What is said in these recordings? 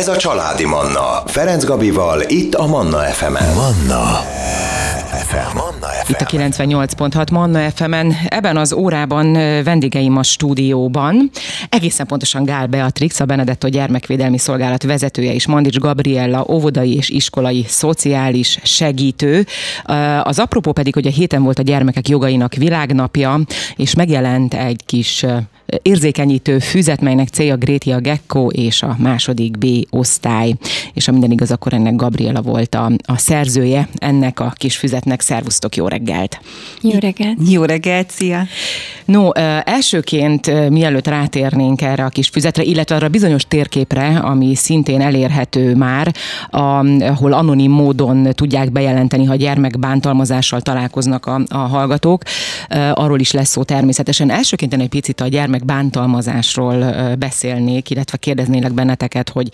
Ez a Családi Manna. Ferenc Gabival, itt a Manna FM-en. Manna FM. Manna FM. Itt a 98.6 Manna FM-en. Ebben az órában vendégeim a stúdióban. Egészen pontosan Gál Beatrix, a Benedetto Gyermekvédelmi Szolgálat vezetője és Mandics Gabriella, óvodai és iskolai szociális segítő. Az apropó pedig, hogy a héten volt a gyermekek jogainak világnapja, és megjelent egy kis érzékenyítő füzet, melynek célja Grétia Gecko és a második B osztály, és a minden igaz, akkor ennek Gabriela volt a, a szerzője ennek a kis füzetnek. Szervusztok, jó reggelt! Jó reggelt! Jó reggelt, szia! No, elsőként mielőtt rátérnénk erre a kis füzetre, illetve arra bizonyos térképre, ami szintén elérhető már, ahol anonim módon tudják bejelenteni, ha gyermekbántalmazással találkoznak a, a hallgatók, arról is lesz szó természetesen. Elsőként egy picit a gyermek bántalmazásról beszélnék, illetve kérdeznélek benneteket, hogy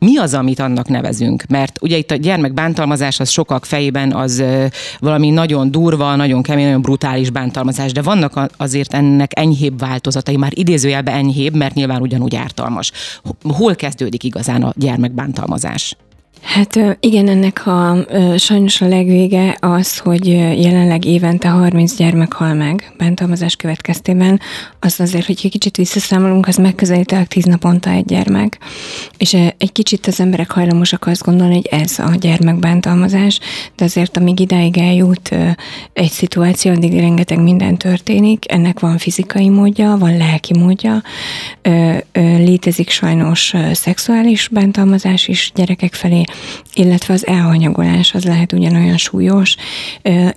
mi az, amit annak nevezünk? Mert ugye itt a gyermek bántalmazás az sokak fejében az valami nagyon durva, nagyon kemény, nagyon brutális bántalmazás, de vannak azért ennek enyhébb változatai, már idézőjelben enyhébb, mert nyilván ugyanúgy ártalmas. Hol kezdődik igazán a gyermekbántalmazás? Hát igen, ennek a sajnos a legvége az, hogy jelenleg évente 30 gyermek hal meg bántalmazás következtében. Az azért, hogy egy kicsit visszaszámolunk, az megközelítőleg 10 naponta egy gyermek. És egy kicsit az emberek hajlamosak azt gondolni, hogy ez a gyermekbántalmazás, de azért amíg idáig eljut egy szituáció, addig rengeteg minden történik. Ennek van fizikai módja, van lelki módja, létezik sajnos szexuális bántalmazás is gyerekek felé, illetve az elhanyagolás az lehet ugyanolyan súlyos.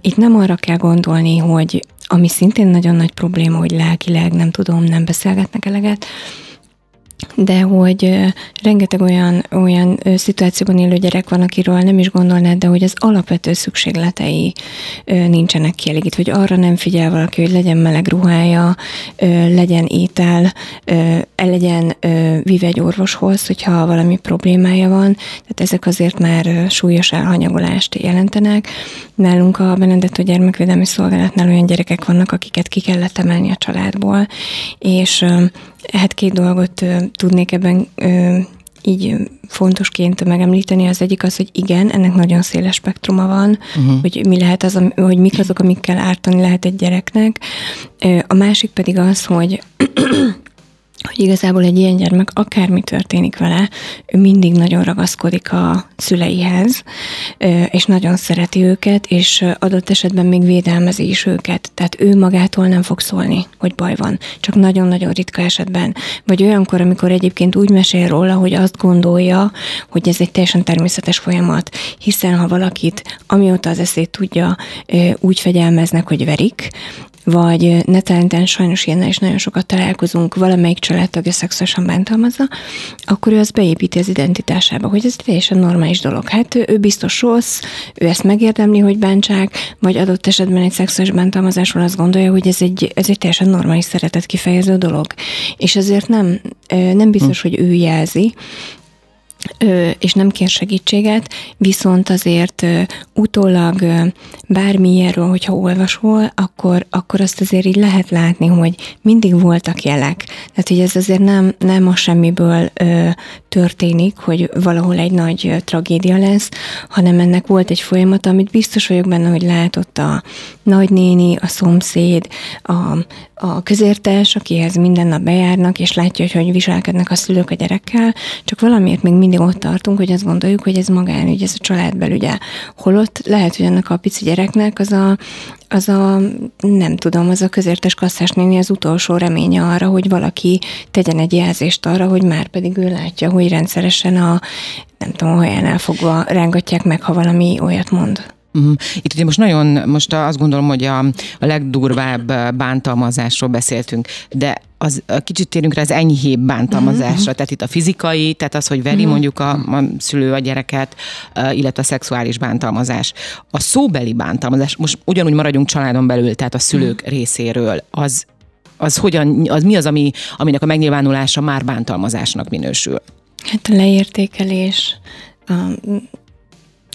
Itt nem arra kell gondolni, hogy ami szintén nagyon nagy probléma, hogy lelkileg nem tudom, nem beszélgetnek eleget, de hogy rengeteg olyan, olyan szituációban élő gyerek van, akiről nem is gondolnád, de hogy az alapvető szükségletei nincsenek kielégítve, hogy arra nem figyel valaki, hogy legyen meleg ruhája, legyen étel, el legyen vive egy orvoshoz, hogyha valami problémája van, tehát ezek azért már súlyos elhanyagolást jelentenek. Nálunk a Benedetto Gyermekvédelmi Szolgálatnál olyan gyerekek vannak, akiket ki kellett emelni a családból, és hát két dolgot tudnék ebben így fontosként megemlíteni. Az egyik az, hogy igen, ennek nagyon széles spektruma van, uh-huh. hogy mi lehet az, hogy mik azok, amikkel ártani lehet egy gyereknek. A másik pedig az, hogy hogy igazából egy ilyen gyermek, akármi történik vele, ő mindig nagyon ragaszkodik a szüleihez, és nagyon szereti őket, és adott esetben még védelmezi is őket. Tehát ő magától nem fog szólni, hogy baj van. Csak nagyon-nagyon ritka esetben. Vagy olyankor, amikor egyébként úgy mesél róla, hogy azt gondolja, hogy ez egy teljesen természetes folyamat. Hiszen ha valakit, amióta az eszét tudja, úgy fegyelmeznek, hogy verik, vagy netán sajnos ilyennel is nagyon sokat találkozunk, valamelyik családtagja szexuálisan bántalmazza, akkor ő azt beépíti az identitásába, hogy ez teljesen normális dolog. Hát ő, ő biztos rossz, ő ezt megérdemli, hogy bántsák, vagy adott esetben egy szexuális bántalmazásról azt gondolja, hogy ez egy, ez egy teljesen normális szeretet kifejező dolog. És ezért nem, nem biztos, hm. hogy ő jelzi, és nem kér segítséget, viszont azért utólag bármilyenről, hogyha olvasol, akkor, akkor azt azért így lehet látni, hogy mindig voltak jelek. Tehát, hogy ez azért nem, nem a semmiből történik, hogy valahol egy nagy tragédia lesz, hanem ennek volt egy folyamat, amit biztos vagyok benne, hogy látott a nagynéni, a szomszéd, a, a közértes, akihez minden nap bejárnak, és látja, hogy hogy viselkednek a szülők a gyerekkel, csak valamiért még mindig ott tartunk, hogy azt gondoljuk, hogy ez magánügy, ez a családbelügye. Holott lehet, hogy ennek a pici gyereknek az a, az a, nem tudom, az a közértes kasszás néni az utolsó reménye arra, hogy valaki tegyen egy jelzést arra, hogy már pedig ő látja, hogy rendszeresen a, nem tudom, hajánál fogva rángatják meg, ha valami olyat mond. Uh-huh. Itt ugye most nagyon, most azt gondolom, hogy a, a legdurvább bántalmazásról beszéltünk, de az, kicsit térünk rá az enyhébb bántalmazásra, uh-huh. tehát itt a fizikai, tehát az, hogy veri uh-huh. mondjuk a, a szülő a gyereket, illetve a szexuális bántalmazás. A szóbeli bántalmazás, most ugyanúgy maradjunk családon belül, tehát a szülők uh-huh. részéről, az, az hogyan, az mi az, ami, aminek a megnyilvánulása már bántalmazásnak minősül? Hát a leértékelés, a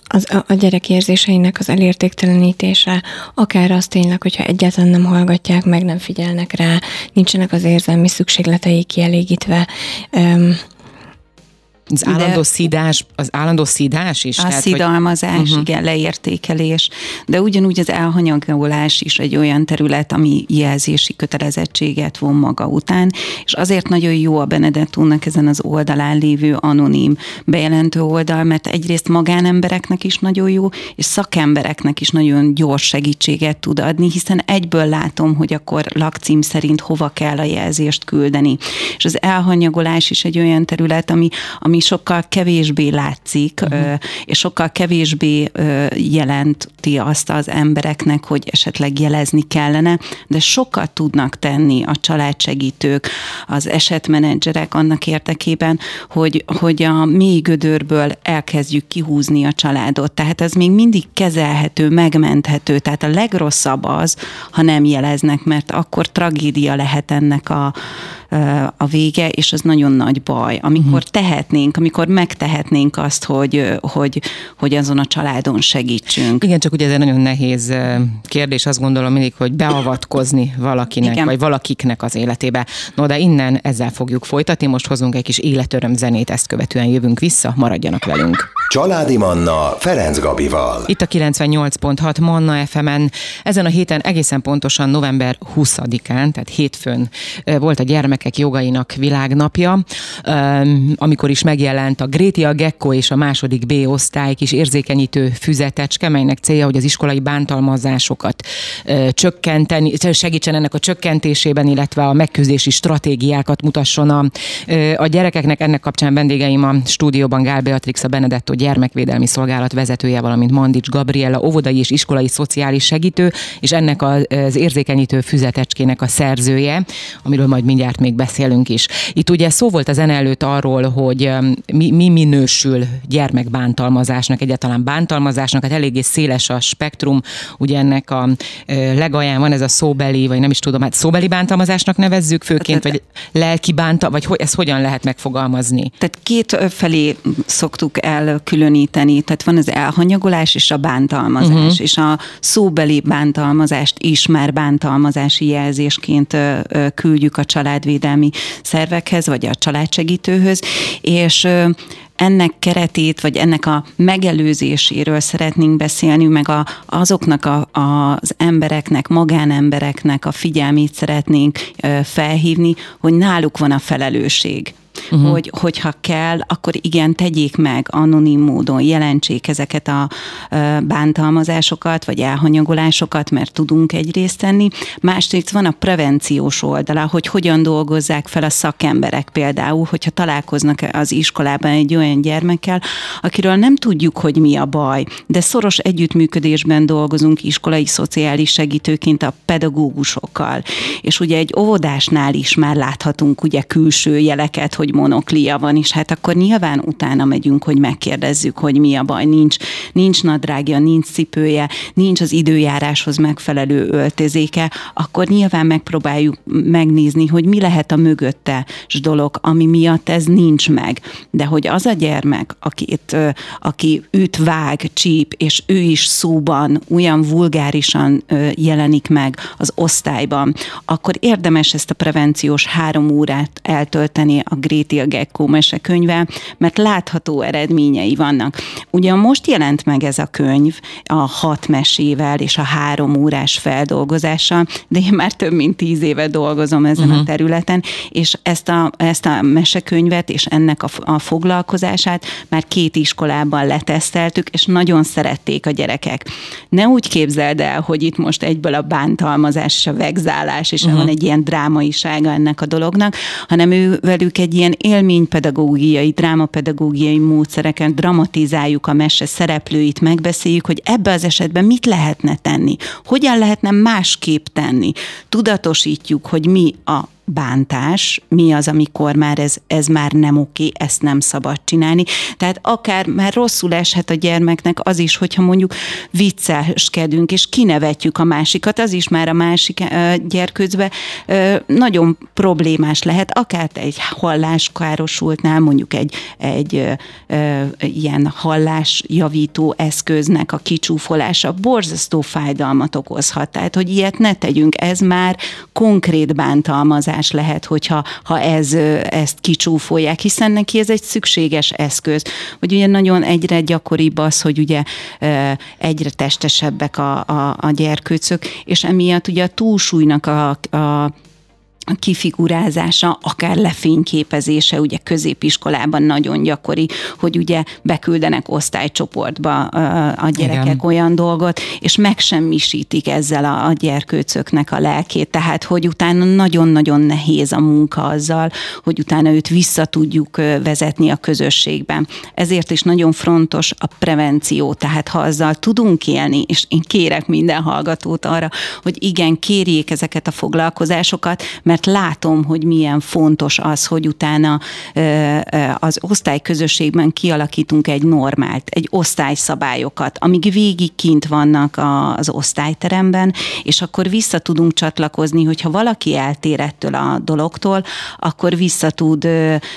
az, a, a gyerek érzéseinek az elértéktelenítése, akár az tényleg, hogyha egyáltalán nem hallgatják, meg nem figyelnek rá, nincsenek az érzelmi szükségletei kielégítve. Um, Az állandó de, szídás, az állandó szídás is? A tehát, szidalmazás, hogy... uh-huh. igen, leértékelés, de ugyanúgy az elhanyagolás is egy olyan terület, ami jelzési kötelezettséget von maga után, és azért nagyon jó a Benedettúnak ezen az oldalán lévő anonim bejelentő oldal, mert egyrészt magánembereknek is nagyon jó, és szakembereknek is nagyon gyors segítséget tud adni, hiszen egyből látom, hogy akkor lakcím szerint hova kell a jelzést küldeni. És az elhanyagolás is egy olyan terület, ami, ami sokkal kevésbé látszik, uh-huh. és sokkal kevésbé jelenti azt az embereknek, hogy esetleg jelezni kellene, de sokat tudnak tenni a családsegítők, az esetmenedzserek annak érdekében, hogy, hogy a mély gödörből elkezdjük kihúzni a családot. Tehát ez még mindig kezelhető, megmenthető. Tehát a legrosszabb az, ha nem jeleznek, mert akkor tragédia lehet ennek a, a vége, és az nagyon nagy baj. Amikor uh-huh. tehetnénk, amikor megtehetnénk azt, hogy, hogy, hogy azon a családon segítsünk. Igen, csak ugye ez egy nagyon nehéz kérdés, azt gondolom mindig, hogy beavatkozni valakinek, Igen. vagy valakiknek az életébe. No, de innen ezzel fogjuk folytatni, most hozunk egy kis életöröm zenét, ezt követően jövünk vissza, maradjanak velünk. Családi Manna Ferenc Gabival. Itt a 98.6 Manna FM-en. Ezen a héten egészen pontosan november 20-án, tehát hétfőn volt a gyermekek jogainak világnapja, amikor is megjelent a Grétia Gecko és a második B osztály kis érzékenyítő füzetecske, melynek célja, hogy az iskolai bántalmazásokat csökkenteni, segítsen ennek a csökkentésében, illetve a megküzdési stratégiákat mutasson a, a gyerekeknek. Ennek kapcsán vendégeim a stúdióban Gál Beatrix, a Benedetto gyermekvédelmi szolgálat vezetője, valamint Mandics Gabriella, óvodai és iskolai szociális segítő, és ennek az érzékenyítő füzetecskének a szerzője, amiről majd mindjárt még beszélünk is. Itt ugye szó volt az előtt arról, hogy mi, mi minősül gyermekbántalmazásnak, egyáltalán bántalmazásnak, hát eléggé széles a spektrum, ugye ennek a legalján van ez a szóbeli, vagy nem is tudom, hát szóbeli bántalmazásnak nevezzük főként, vagy lelki bánta, vagy ezt hogyan lehet megfogalmazni? Tehát két felé szoktuk el különíteni, tehát van az elhanyagolás és a bántalmazás, uh-huh. és a szóbeli bántalmazást is már bántalmazási jelzésként küldjük a családvédelmi szervekhez, vagy a családsegítőhöz, és ennek keretét, vagy ennek a megelőzéséről szeretnénk beszélni, meg a, azoknak a, az embereknek, magánembereknek a figyelmét szeretnénk felhívni, hogy náluk van a felelősség uh-huh. hogy hogyha kell, akkor igen, tegyék meg anonim módon, jelentsék ezeket a bántalmazásokat, vagy elhanyagolásokat, mert tudunk egyrészt tenni. Másrészt van a prevenciós oldala, hogy hogyan dolgozzák fel a szakemberek például, hogyha találkoznak az iskolában egy olyan gyermekkel, akiről nem tudjuk, hogy mi a baj, de szoros együttműködésben dolgozunk iskolai szociális segítőként a pedagógusokkal. És ugye egy óvodásnál is már láthatunk ugye külső jeleket, hogy hogy monoklia van, és hát akkor nyilván utána megyünk, hogy megkérdezzük, hogy mi a baj. Nincs, nincs nadrágja, nincs cipője, nincs az időjáráshoz megfelelő öltözéke, akkor nyilván megpróbáljuk megnézni, hogy mi lehet a mögötte dolog, ami miatt ez nincs meg. De hogy az a gyermek, akit, aki üt, vág, csíp, és ő is szóban olyan vulgárisan jelenik meg az osztályban, akkor érdemes ezt a prevenciós három órát eltölteni a Gréti a Gecko mesekönyve, mert látható eredményei vannak. Ugyan most jelent meg ez a könyv a hat mesével és a három órás feldolgozással, de én már több mint tíz éve dolgozom ezen uh-huh. a mhm. területen, és ezt a, ezt a mesekönyvet és ennek a, a foglalkozását már két iskolában leteszteltük, és nagyon szerették a gyerekek. Ne úgy képzeld el, hogy itt most egyből a bántalmazás és a vegzálás, és uh-huh. van egy ilyen drámaisága ennek a dolognak, hanem ő velük egy ilyen ilyen élménypedagógiai, drámapedagógiai módszereken dramatizáljuk a mese szereplőit, megbeszéljük, hogy ebbe az esetben mit lehetne tenni, hogyan lehetne másképp tenni. Tudatosítjuk, hogy mi a bántás, mi az, amikor már ez, ez már nem oké, ezt nem szabad csinálni. Tehát akár már rosszul eshet a gyermeknek az is, hogyha mondjuk vicceskedünk, és kinevetjük a másikat, az is már a másik gyerkőcbe nagyon problémás lehet, akár egy halláskárosultnál, mondjuk egy, egy ilyen hallásjavító eszköznek a kicsúfolása borzasztó fájdalmat okozhat. Tehát, hogy ilyet ne tegyünk, ez már konkrét bántalmazás megoldás lehet, hogyha ha ez, ezt kicsúfolják, hiszen neki ez egy szükséges eszköz. Hogy ugye nagyon egyre gyakoribb az, hogy ugye egyre testesebbek a, a, a gyerkőcök, és emiatt ugye a túlsúlynak a, a kifigurázása, akár lefényképezése, ugye középiskolában nagyon gyakori, hogy ugye beküldenek osztálycsoportba a gyerekek Igen. olyan dolgot, és megsemmisítik ezzel a, a gyerkőcöknek a lelkét, tehát hogy utána nagyon-nagyon nehéz a munka azzal, hogy utána őt vissza tudjuk vezetni a közösségben. Ezért is nagyon fontos a prevenció, tehát ha azzal tudunk élni, és én kérek minden hallgatót arra, hogy igen, kérjék ezeket a foglalkozásokat, mert mert látom, hogy milyen fontos az, hogy utána az osztályközösségben kialakítunk egy normált, egy osztályszabályokat, amíg végig kint vannak az osztályteremben, és akkor vissza tudunk csatlakozni, hogyha valaki eltér ettől a dologtól, akkor vissza, tud,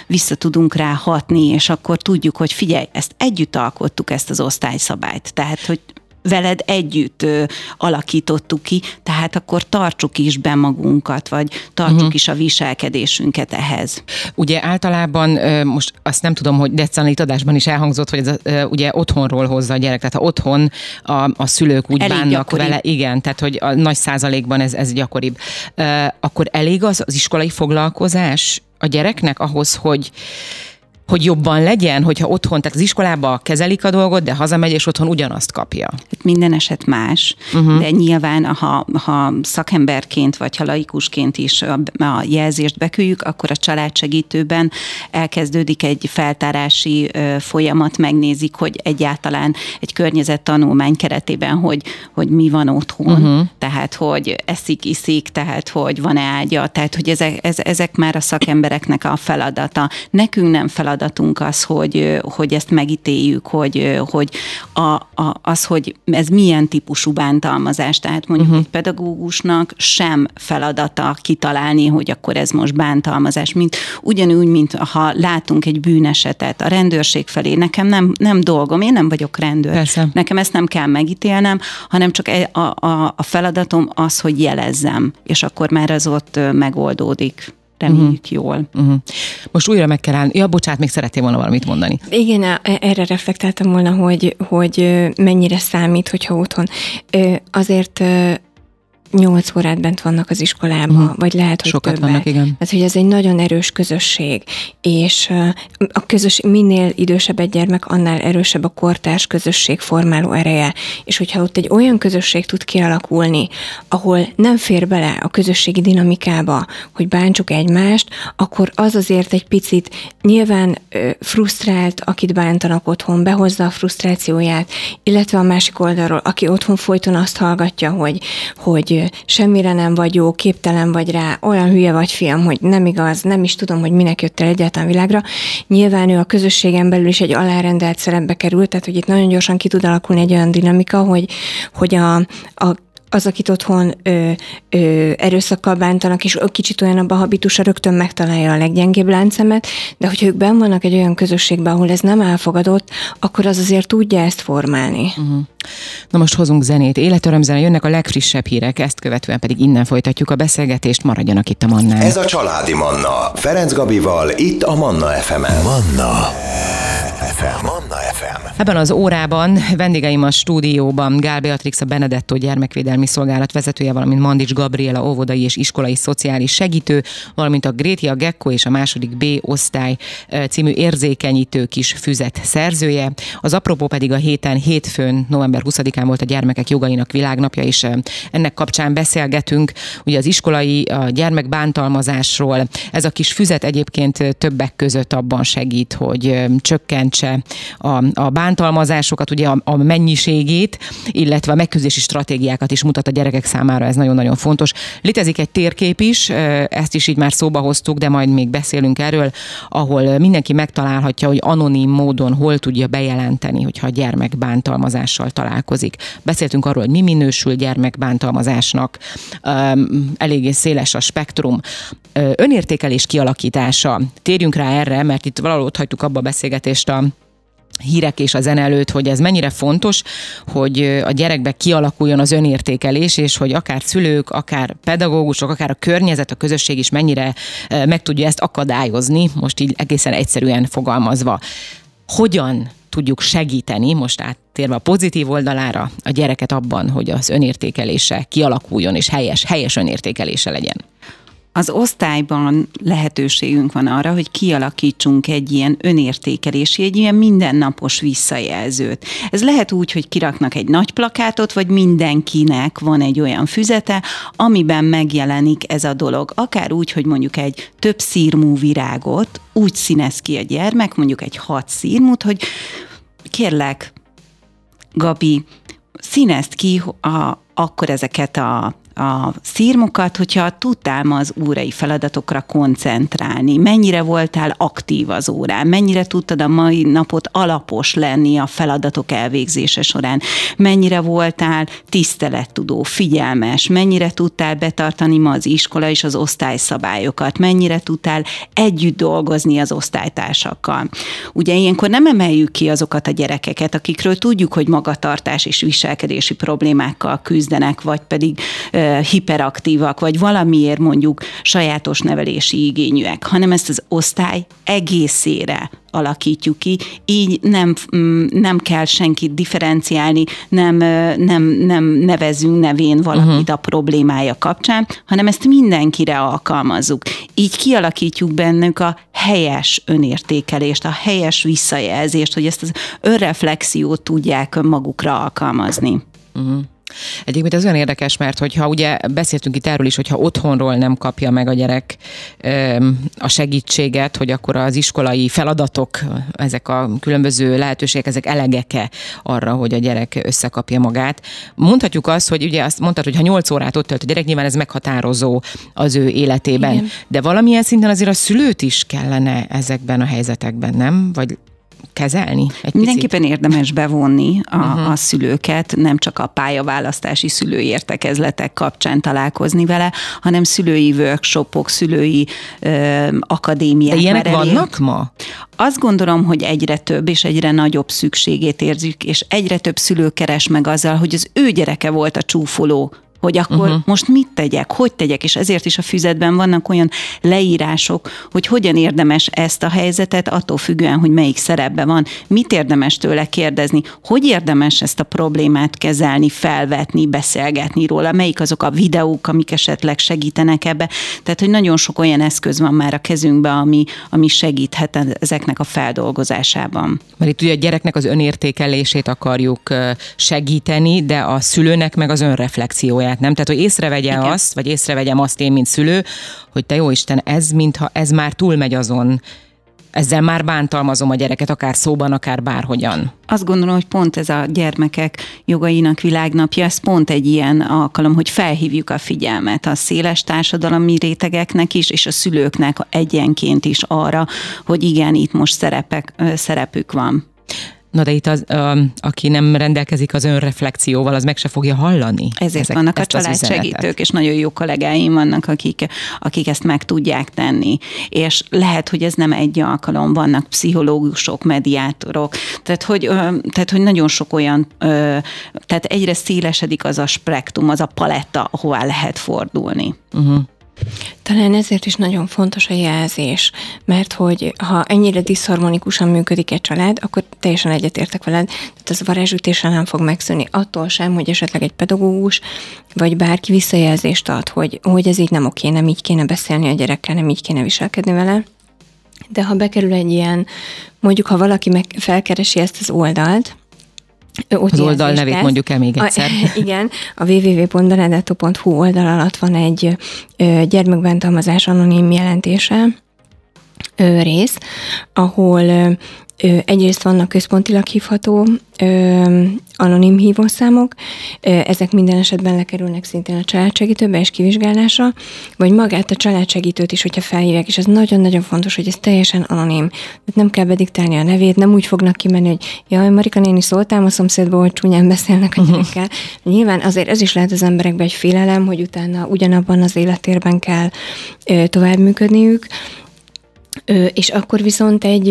vissza tudunk rá hatni, és akkor tudjuk, hogy figyelj, ezt együtt alkottuk, ezt az osztályszabályt. Tehát, hogy veled együtt ö, alakítottuk ki, tehát akkor tartsuk is be magunkat, vagy tartsuk uh-huh. is a viselkedésünket ehhez. Ugye általában most azt nem tudom, hogy decánit adásban is elhangzott, hogy ez ugye otthonról hozza a gyerek, tehát ha otthon a, a szülők úgy elég bánnak gyakoribb. vele, igen, tehát hogy a nagy százalékban ez, ez gyakoribb. Akkor elég az az iskolai foglalkozás a gyereknek ahhoz, hogy hogy jobban legyen, hogyha otthon, tehát az iskolába kezelik a dolgot, de hazamegy és otthon ugyanazt kapja? Hát minden eset más, uh-huh. de nyilván ha, ha szakemberként vagy ha laikusként is a, a jelzést beküldjük, akkor a családsegítőben elkezdődik egy feltárási folyamat, megnézik, hogy egyáltalán egy környezettanulmány keretében, hogy, hogy mi van otthon, uh-huh. tehát hogy eszik, iszik, tehát hogy van-e ágya, tehát hogy ezek, ezek már a szakembereknek a feladata. Nekünk nem feladat feladatunk az, hogy, hogy ezt megítéljük, hogy, hogy a, a, az, hogy ez milyen típusú bántalmazás. Tehát mondjuk uh-huh. egy pedagógusnak sem feladata kitalálni, hogy akkor ez most bántalmazás. Mint, ugyanúgy, mint ha látunk egy bűnesetet a rendőrség felé, nekem nem, nem dolgom, én nem vagyok rendőr. Persze. Nekem ezt nem kell megítélnem, hanem csak e, a, a, a feladatom az, hogy jelezzem, és akkor már az ott megoldódik reméljük uh-huh. jól. Uh-huh. Most újra meg kell állni. Ja, bocsánat, még szeretném volna valamit mondani. Igen, e, erre reflektáltam volna, hogy, hogy mennyire számít, hogyha otthon. Azért nyolc órát bent vannak az iskolában, uh-huh. vagy lehet, hogy Sokat többet. vannak, igen. Tehát, hogy ez egy nagyon erős közösség, és a közös, minél idősebb egy gyermek, annál erősebb a kortárs közösség formáló ereje. És hogyha ott egy olyan közösség tud kialakulni, ahol nem fér bele a közösségi dinamikába, hogy bántsuk egymást, akkor az azért egy picit nyilván frusztrált, akit bántanak otthon, behozza a frusztrációját, illetve a másik oldalról, aki otthon folyton azt hallgatja, hogy, hogy semmire nem vagy jó, képtelen vagy rá, olyan hülye vagy fiam, hogy nem igaz, nem is tudom, hogy minek jöttél egyáltalán világra. Nyilván ő a közösségen belül is egy alárendelt szerepbe került, tehát hogy itt nagyon gyorsan ki tud alakulni egy olyan dinamika, hogy, hogy a, a az, akit otthon ö, ö, erőszakkal bántanak, és kicsit olyan abban a habitusa, rögtön megtalálja a leggyengébb láncemet, de hogyha ők benn vannak egy olyan közösségben, ahol ez nem elfogadott, akkor az azért tudja ezt formálni. Uh-huh. Na most hozunk zenét. Életörömzene jönnek a legfrissebb hírek, ezt követően pedig innen folytatjuk a beszélgetést, maradjanak itt a Mannál. Ez a Családi Manna. Ferenc Gabival, itt a Manna FM-en. Manna. FM. Manna FM. Ebben az órában vendégeim a stúdióban Gál Beatrix, a Benedetto gyermekvédelmi szolgálat vezetője, valamint Mandics Gabriela, óvodai és iskolai szociális segítő, valamint a Grétia Gekko és a második B osztály című érzékenyítő kis füzet szerzője. Az apropó pedig a héten hétfőn, november 20-án volt a gyermekek jogainak világnapja, és ennek kapcsán beszélgetünk ugye az iskolai a gyermekbántalmazásról. Ez a kis füzet egyébként többek között abban segít, hogy csökkentse a, a bántalmazásokat, ugye a, a mennyiségét, illetve a megküzdési stratégiákat is mutat a gyerekek számára, ez nagyon-nagyon fontos. Létezik egy térkép is, ezt is így már szóba hoztuk, de majd még beszélünk erről, ahol mindenki megtalálhatja, hogy anonim módon hol tudja bejelenteni, hogyha a gyermek bántalmazással találkozik. Beszéltünk arról, hogy mi minősül gyermekbántalmazásnak, eléggé széles a spektrum. Önértékelés kialakítása. Térjünk rá erre, mert itt valahol ott hagytuk abba a beszélgetést a hírek és a zene előtt, hogy ez mennyire fontos, hogy a gyerekbe kialakuljon az önértékelés, és hogy akár szülők, akár pedagógusok, akár a környezet, a közösség is mennyire meg tudja ezt akadályozni, most így egészen egyszerűen fogalmazva. Hogyan tudjuk segíteni, most áttérve a pozitív oldalára, a gyereket abban, hogy az önértékelése kialakuljon, és helyes, helyes önértékelése legyen? Az osztályban lehetőségünk van arra, hogy kialakítsunk egy ilyen önértékelési, egy ilyen mindennapos visszajelzőt. Ez lehet úgy, hogy kiraknak egy nagy plakátot, vagy mindenkinek van egy olyan füzete, amiben megjelenik ez a dolog. Akár úgy, hogy mondjuk egy több szírmú virágot úgy színez ki a gyermek, mondjuk egy hat szírmút, hogy kérlek, Gabi, színezd ki a, akkor ezeket a a szírmokat, hogyha tudtál ma az órai feladatokra koncentrálni, mennyire voltál aktív az órán, mennyire tudtad a mai napot alapos lenni a feladatok elvégzése során, mennyire voltál tisztelettudó, figyelmes, mennyire tudtál betartani ma az iskola és az osztályszabályokat, mennyire tudtál együtt dolgozni az osztálytársakkal. Ugye ilyenkor nem emeljük ki azokat a gyerekeket, akikről tudjuk, hogy magatartás és viselkedési problémákkal küzdenek, vagy pedig hiperaktívak, vagy valamiért mondjuk sajátos nevelési igényűek, hanem ezt az osztály egészére alakítjuk ki, így nem, mm, nem kell senkit differenciálni, nem, nem, nem nevezünk nevén valakit uh-huh. a problémája kapcsán, hanem ezt mindenkire alkalmazzuk. Így kialakítjuk bennük a helyes önértékelést, a helyes visszajelzést, hogy ezt az önreflexiót tudják magukra alkalmazni. Uh-huh. Egyébként ez olyan érdekes, mert hogyha ugye beszéltünk itt erről is, hogyha otthonról nem kapja meg a gyerek a segítséget, hogy akkor az iskolai feladatok, ezek a különböző lehetőségek, ezek elegeke arra, hogy a gyerek összekapja magát. Mondhatjuk azt, hogy ugye azt mondtad, hogy ha 8 órát ott tölt a gyerek, nyilván ez meghatározó az ő életében. Igen. De valamilyen szinten azért a szülőt is kellene ezekben a helyzetekben, nem? Vagy kezelni? Egy Mindenképpen picit? érdemes bevonni a, uh-huh. a szülőket, nem csak a pályaválasztási szülői értekezletek kapcsán találkozni vele, hanem szülői workshopok, szülői ö, akadémiák. De ilyenek vannak ma? Azt gondolom, hogy egyre több és egyre nagyobb szükségét érzük, és egyre több szülő keres meg azzal, hogy az ő gyereke volt a csúfoló hogy akkor uh-huh. most mit tegyek, hogy tegyek, és ezért is a füzetben vannak olyan leírások, hogy hogyan érdemes ezt a helyzetet, attól függően, hogy melyik szerepben van, mit érdemes tőle kérdezni, hogy érdemes ezt a problémát kezelni, felvetni, beszélgetni róla, melyik azok a videók, amik esetleg segítenek ebbe. Tehát, hogy nagyon sok olyan eszköz van már a kezünkben, ami, ami segíthet ezeknek a feldolgozásában. Mert itt ugye a gyereknek az önértékelését akarjuk segíteni, de a szülőnek meg az önreflexióját saját, nem? Tehát, hogy észrevegye Igen. azt, vagy észrevegyem azt én, mint szülő, hogy te jó Isten, ez mintha ez már túlmegy azon, ezzel már bántalmazom a gyereket, akár szóban, akár bárhogyan. Azt gondolom, hogy pont ez a gyermekek jogainak világnapja, ez pont egy ilyen alkalom, hogy felhívjuk a figyelmet a széles társadalmi rétegeknek is, és a szülőknek egyenként is arra, hogy igen, itt most szerepek, szerepük van. Na de itt az, aki nem rendelkezik az önreflexióval, az meg se fogja hallani. Ezért ezek, vannak a családsegítők, és nagyon jó kollégáim vannak, akik, akik ezt meg tudják tenni. És lehet, hogy ez nem egy alkalom, vannak pszichológusok, mediátorok, tehát hogy, tehát, hogy nagyon sok olyan, tehát egyre szélesedik az a spektrum, az a paletta, ahová lehet fordulni. Uh-huh. Talán ezért is nagyon fontos a jelzés, mert hogy ha ennyire diszharmonikusan működik egy család, akkor teljesen egyetértek veled, tehát az varázsütésre nem fog megszűnni attól sem, hogy esetleg egy pedagógus vagy bárki visszajelzést ad, hogy, hogy ez így nem oké, nem így kéne beszélni a gyerekkel, nem így kéne viselkedni vele. De ha bekerül egy ilyen, mondjuk ha valaki meg felkeresi ezt az oldalt, ott az oldal nevét lesz. mondjuk el még egyszer. A, igen, a www.benedetto.hu oldal alatt van egy gyermekbántalmazás anonim jelentése, rész, ahol Egyrészt vannak központilag hívható ö, anonim hívószámok, ö, ezek minden esetben lekerülnek szintén a családsegítőbe és kivizsgálásra, vagy magát a családsegítőt is, hogyha felhívják, és ez nagyon-nagyon fontos, hogy ez teljesen anonim. Tehát nem kell bediktálni a nevét, nem úgy fognak kimenni, hogy jaj, Marika néni szóltál a szomszédból, hogy csúnyán beszélnek a gyerekkel. Uh-huh. Nyilván azért ez is lehet az emberekben egy félelem, hogy utána ugyanabban az életérben kell ö, tovább működniük, és akkor viszont egy,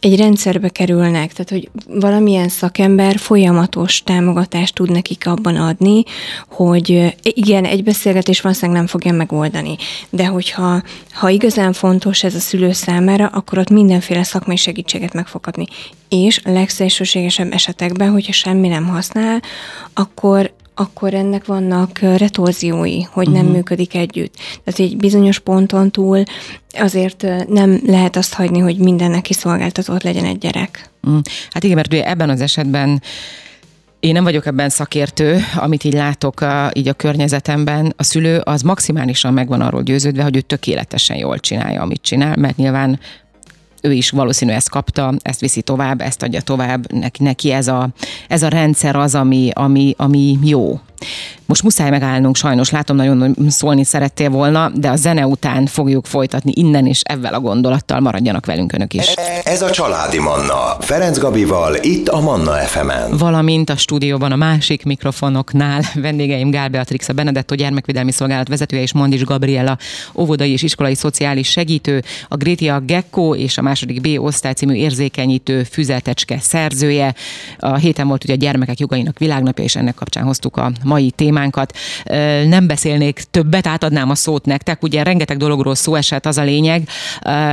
egy rendszerbe kerülnek, tehát hogy valamilyen szakember folyamatos támogatást tud nekik abban adni, hogy igen, egy beszélgetés valószínűleg nem fogja megoldani, de hogyha ha igazán fontos ez a szülő számára, akkor ott mindenféle szakmai segítséget meg fog kapni. És legszélsőségesebb esetekben, hogyha semmi nem használ, akkor akkor ennek vannak retorziói, hogy nem uh-huh. működik együtt. Tehát egy bizonyos ponton túl azért nem lehet azt hagyni, hogy mindennek kiszolgáltatott legyen egy gyerek. Uh-huh. Hát igen, mert ugye ebben az esetben én nem vagyok ebben szakértő, amit így látok a, így a környezetemben. A szülő az maximálisan megvan arról győződve, hogy ő tökéletesen jól csinálja, amit csinál, mert nyilván ő is valószínű ezt kapta, ezt viszi tovább, ezt adja tovább, neki, neki ez, a, ez a rendszer az, ami, ami, ami jó. Most muszáj megállnunk, sajnos látom, nagyon szólni szerettél volna, de a zene után fogjuk folytatni innen, és ezzel a gondolattal maradjanak velünk önök is. Ez a Családi Manna, Ferenc Gabival, itt a Manna fm -en. Valamint a stúdióban a másik mikrofonoknál vendégeim Gál Beatrix, a Benedetto Gyermekvédelmi Szolgálat vezetője, és Mondis Gabriela, óvodai és iskolai szociális segítő, a Grétia Gecko és a második B osztály című érzékenyítő füzetecske szerzője. A héten volt ugye a gyermekek jogainak világnapja, és ennek kapcsán hoztuk a mai témánkat. Nem beszélnék többet, átadnám a szót nektek, ugye rengeteg dologról szó esett, az a lényeg.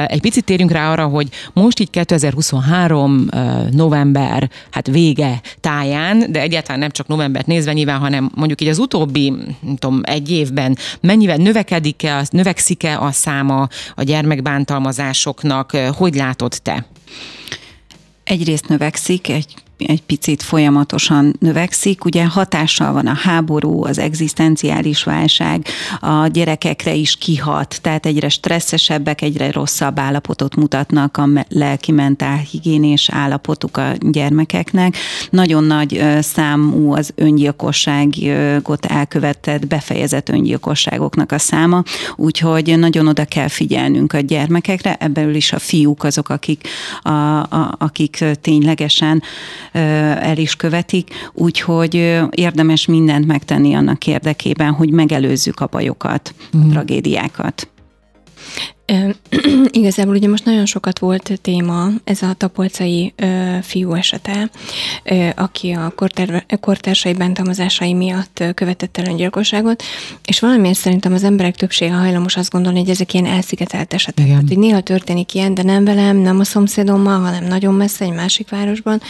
Egy picit térjünk rá arra, hogy most így 2023 november, hát vége táján, de egyáltalán nem csak novembert nézve nyilván, hanem mondjuk így az utóbbi, nem tudom, egy évben mennyivel növekedik-e, növekszik-e a száma a gyermekbántalmazásoknak, hogy látod te? Egyrészt növekszik, egy egy picit folyamatosan növekszik. Ugye hatással van a háború, az egzisztenciális válság, a gyerekekre is kihat, tehát egyre stresszesebbek, egyre rosszabb állapotot mutatnak a lelki-mentál higiénés állapotuk a gyermekeknek. Nagyon nagy számú az öngyilkosságot elkövetett, befejezett öngyilkosságoknak a száma, úgyhogy nagyon oda kell figyelnünk a gyermekekre, ebből is a fiúk azok, akik, a, a, akik ténylegesen el is követik, úgyhogy érdemes mindent megtenni annak érdekében, hogy megelőzzük a bajokat, a mhm. tragédiákat. Igazából ugye most nagyon sokat volt téma ez a tapolcai ö, fiú esete, ö, aki a kortár, kortársai bántalmazásai miatt követett el öngyilkosságot, és valamiért szerintem az emberek többsége hajlamos azt gondolni, hogy ezek ilyen elszigetelt esetek. Igen. Tehát, hogy néha történik ilyen, de nem velem, nem a szomszédommal, hanem nagyon messze, egy másik városban,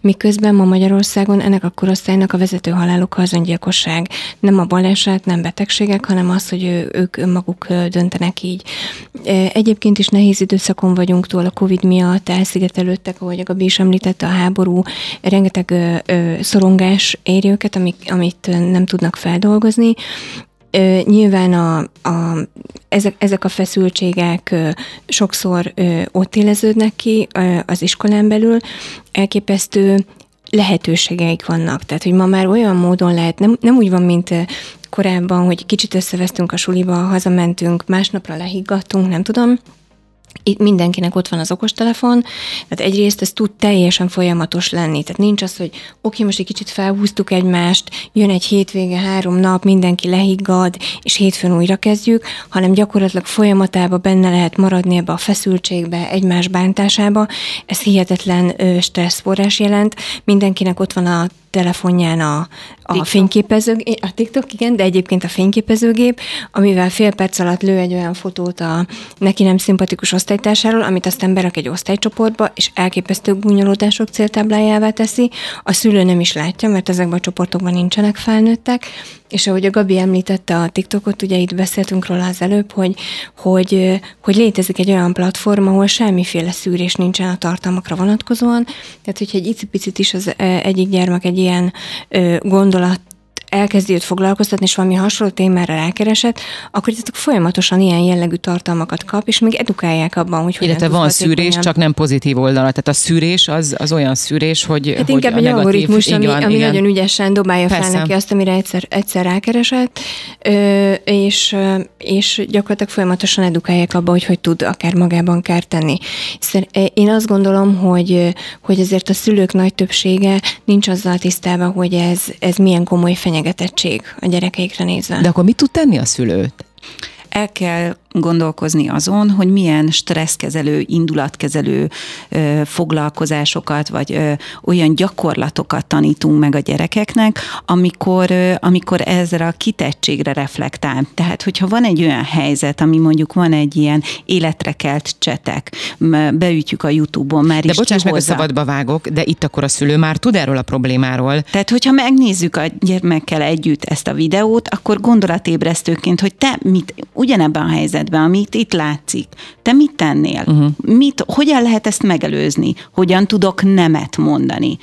miközben ma Magyarországon ennek a korosztálynak a vezető haláluk az öngyilkosság. Nem a baleset, nem betegségek, hanem az, hogy ő, ők önmaguk döntenek így. Egyébként is nehéz időszakon vagyunk túl a Covid miatt, elszigetelődtek, ahogy a Gabi is említette, a háború, rengeteg szorongás éri őket, amik, amit nem tudnak feldolgozni. Nyilván a, a, ezek, ezek a feszültségek sokszor ö, ott éleződnek ki az iskolán belül, elképesztő lehetőségeik vannak. Tehát, hogy ma már olyan módon lehet, nem, nem úgy van, mint korábban, hogy kicsit összevesztünk a suliba, hazamentünk, másnapra lehiggadtunk, nem tudom, itt mindenkinek ott van az okostelefon, tehát egyrészt ez tud teljesen folyamatos lenni, tehát nincs az, hogy oké, most egy kicsit felhúztuk egymást, jön egy hétvége, három nap, mindenki lehiggad, és hétfőn újra kezdjük, hanem gyakorlatilag folyamatában benne lehet maradni ebbe a feszültségbe, egymás bántásába. Ez hihetetlen stresszforrás jelent. Mindenkinek ott van a telefonján a, a fényképezőgép, a TikTok, igen, de egyébként a fényképezőgép, amivel fél perc alatt lő egy olyan fotót a neki nem szimpatikus osztálytársáról, amit aztán berak egy osztálycsoportba, és elképesztő gúnyolódások céltáblájává teszi. A szülő nem is látja, mert ezekben a csoportokban nincsenek felnőttek, és ahogy a Gabi említette a TikTokot, ugye itt beszéltünk róla az előbb, hogy, hogy, hogy létezik egy olyan platform, ahol semmiféle szűrés nincsen a tartalmakra vonatkozóan, tehát hogyha egy icipicit is az egyik gyermek egy ilyen gondolat elkezdi őt foglalkoztatni, és valami hasonló témára rákeresett, akkor itt folyamatosan ilyen jellegű tartalmakat kap, és még edukálják abban, hogy Illetve van szűrés, csak nem pozitív oldala. Tehát a szűrés az, az olyan szűrés, hogy. Hát hogy inkább egy negatív, algoritmus, ami, van, ami nagyon ügyesen dobálja Persze. fel neki azt, amire egyszer, egyszer rákeresett, és, és gyakorlatilag folyamatosan edukálják abba, hogy hogy tud akár magában kárt tenni. Én azt gondolom, hogy, hogy ezért a szülők nagy többsége nincs azzal tisztában, hogy ez, ez milyen komoly fenyegetés fenyegetettség a gyerekeikre nézve. De akkor mit tud tenni a szülőt? El kell gondolkozni azon, hogy milyen stresszkezelő, indulatkezelő foglalkozásokat, vagy olyan gyakorlatokat tanítunk meg a gyerekeknek, amikor, amikor ezre a kitettségre reflektál. Tehát, hogyha van egy olyan helyzet, ami mondjuk van egy ilyen életre kelt csetek, beütjük a YouTube-on, már De is bocsáss meg, hogy szabadba vágok, de itt akkor a szülő már tud erről a problémáról. Tehát, hogyha megnézzük a gyermekkel együtt ezt a videót, akkor gondolatébresztőként, hogy te mit, ugyanebben a helyzetben, amit itt látszik, te mit tennél? Uh-huh. Mit, hogyan lehet ezt megelőzni? Hogyan tudok nemet mondani?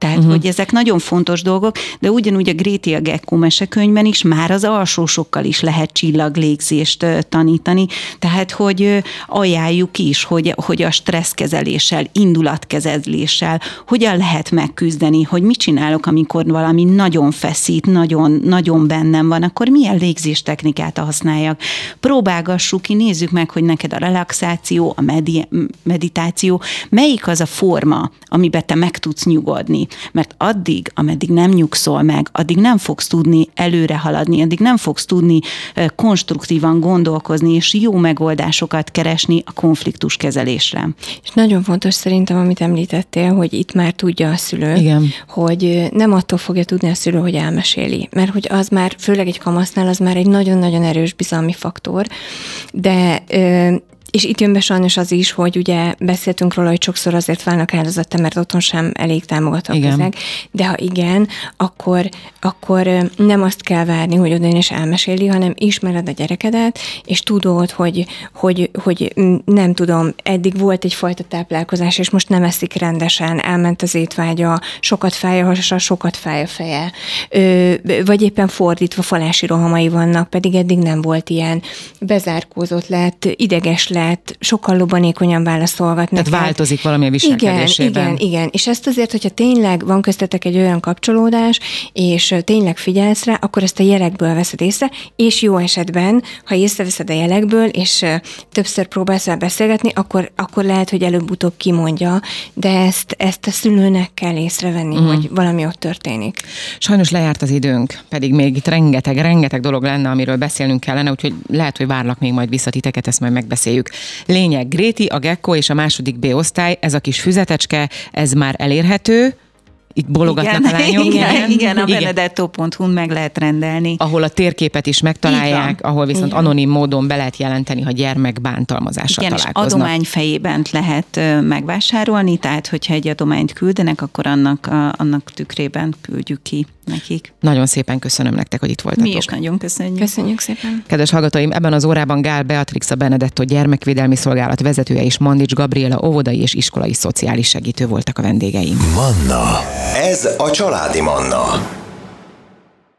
Tehát, uh-huh. hogy ezek nagyon fontos dolgok, de ugyanúgy a Gréti a Gekko mesekönyvben is már az alsósokkal is lehet csillaglégzést tanítani, tehát, hogy ajánljuk is, hogy, hogy a stresszkezeléssel, indulatkezeléssel hogyan lehet megküzdeni, hogy mit csinálok, amikor valami nagyon feszít, nagyon, nagyon bennem van, akkor milyen légzéstechnikát használjak. Próbálgassuk ki, nézzük meg, hogy neked a relaxáció, a medi- meditáció, melyik az a forma, amiben te meg tudsz nyugodni mert addig, ameddig nem nyugszol meg, addig nem fogsz tudni előre haladni, addig nem fogsz tudni konstruktívan gondolkozni, és jó megoldásokat keresni a konfliktus kezelésre. És nagyon fontos szerintem, amit említettél, hogy itt már tudja a szülő, Igen. hogy nem attól fogja tudni a szülő, hogy elmeséli, mert hogy az már, főleg egy kamasznál, az már egy nagyon-nagyon erős bizalmi faktor, de és itt jön be sajnos az is, hogy ugye beszéltünk róla, hogy sokszor azért válnak áldozata, mert otthon sem elég támogató a közeg, de ha igen, akkor, akkor nem azt kell várni, hogy oda is elmeséli, hanem ismered a gyerekedet, és tudod, hogy, hogy, hogy nem tudom, eddig volt egyfajta táplálkozás, és most nem eszik rendesen, elment az étvágya, sokat fáj a hasa, sokat fáj a feje, Ö, vagy éppen fordítva falási rohamai vannak, pedig eddig nem volt ilyen, bezárkózott lett, ideges lett, lehet sokkal lobanékonyan válaszolgatni. Tehát változik valami a viselkedésében. Igen, igen, igen. És ezt azért, hogyha tényleg van köztetek egy olyan kapcsolódás, és tényleg figyelsz rá, akkor ezt a jelekből veszed észre, és jó esetben, ha észreveszed a jelekből, és többször próbálsz el beszélgetni, akkor, akkor lehet, hogy előbb-utóbb kimondja, de ezt, ezt a szülőnek kell észrevenni, uh-huh. hogy valami ott történik. Sajnos lejárt az időnk, pedig még itt rengeteg, rengeteg dolog lenne, amiről beszélnünk kellene, úgyhogy lehet, hogy várlak még majd visszatiteket, ezt majd megbeszéljük. Lényeg, Gréti, a Gecko és a második B osztály, ez a kis füzetecske, ez már elérhető, itt bologatnak igen, a lányok. Igen, igen, igen a benedetto.hu meg lehet rendelni. Ahol a térképet is megtalálják, ahol viszont igen. anonim módon be lehet jelenteni, ha gyermek bántalmazással igen, találkoznak. És adomány fejében lehet megvásárolni, tehát hogyha egy adományt küldenek, akkor annak, annak tükrében küldjük ki nekik. Nagyon szépen köszönöm nektek, hogy itt voltatok. Mi is nagyon köszönjük. Köszönjük szépen. Kedves hallgatóim, ebben az órában Gál Beatrix a Benedetto gyermekvédelmi szolgálat vezetője és Mandics Gabriela óvodai és iskolai szociális segítő voltak a vendégeim. Manna. Ez a családi Manna.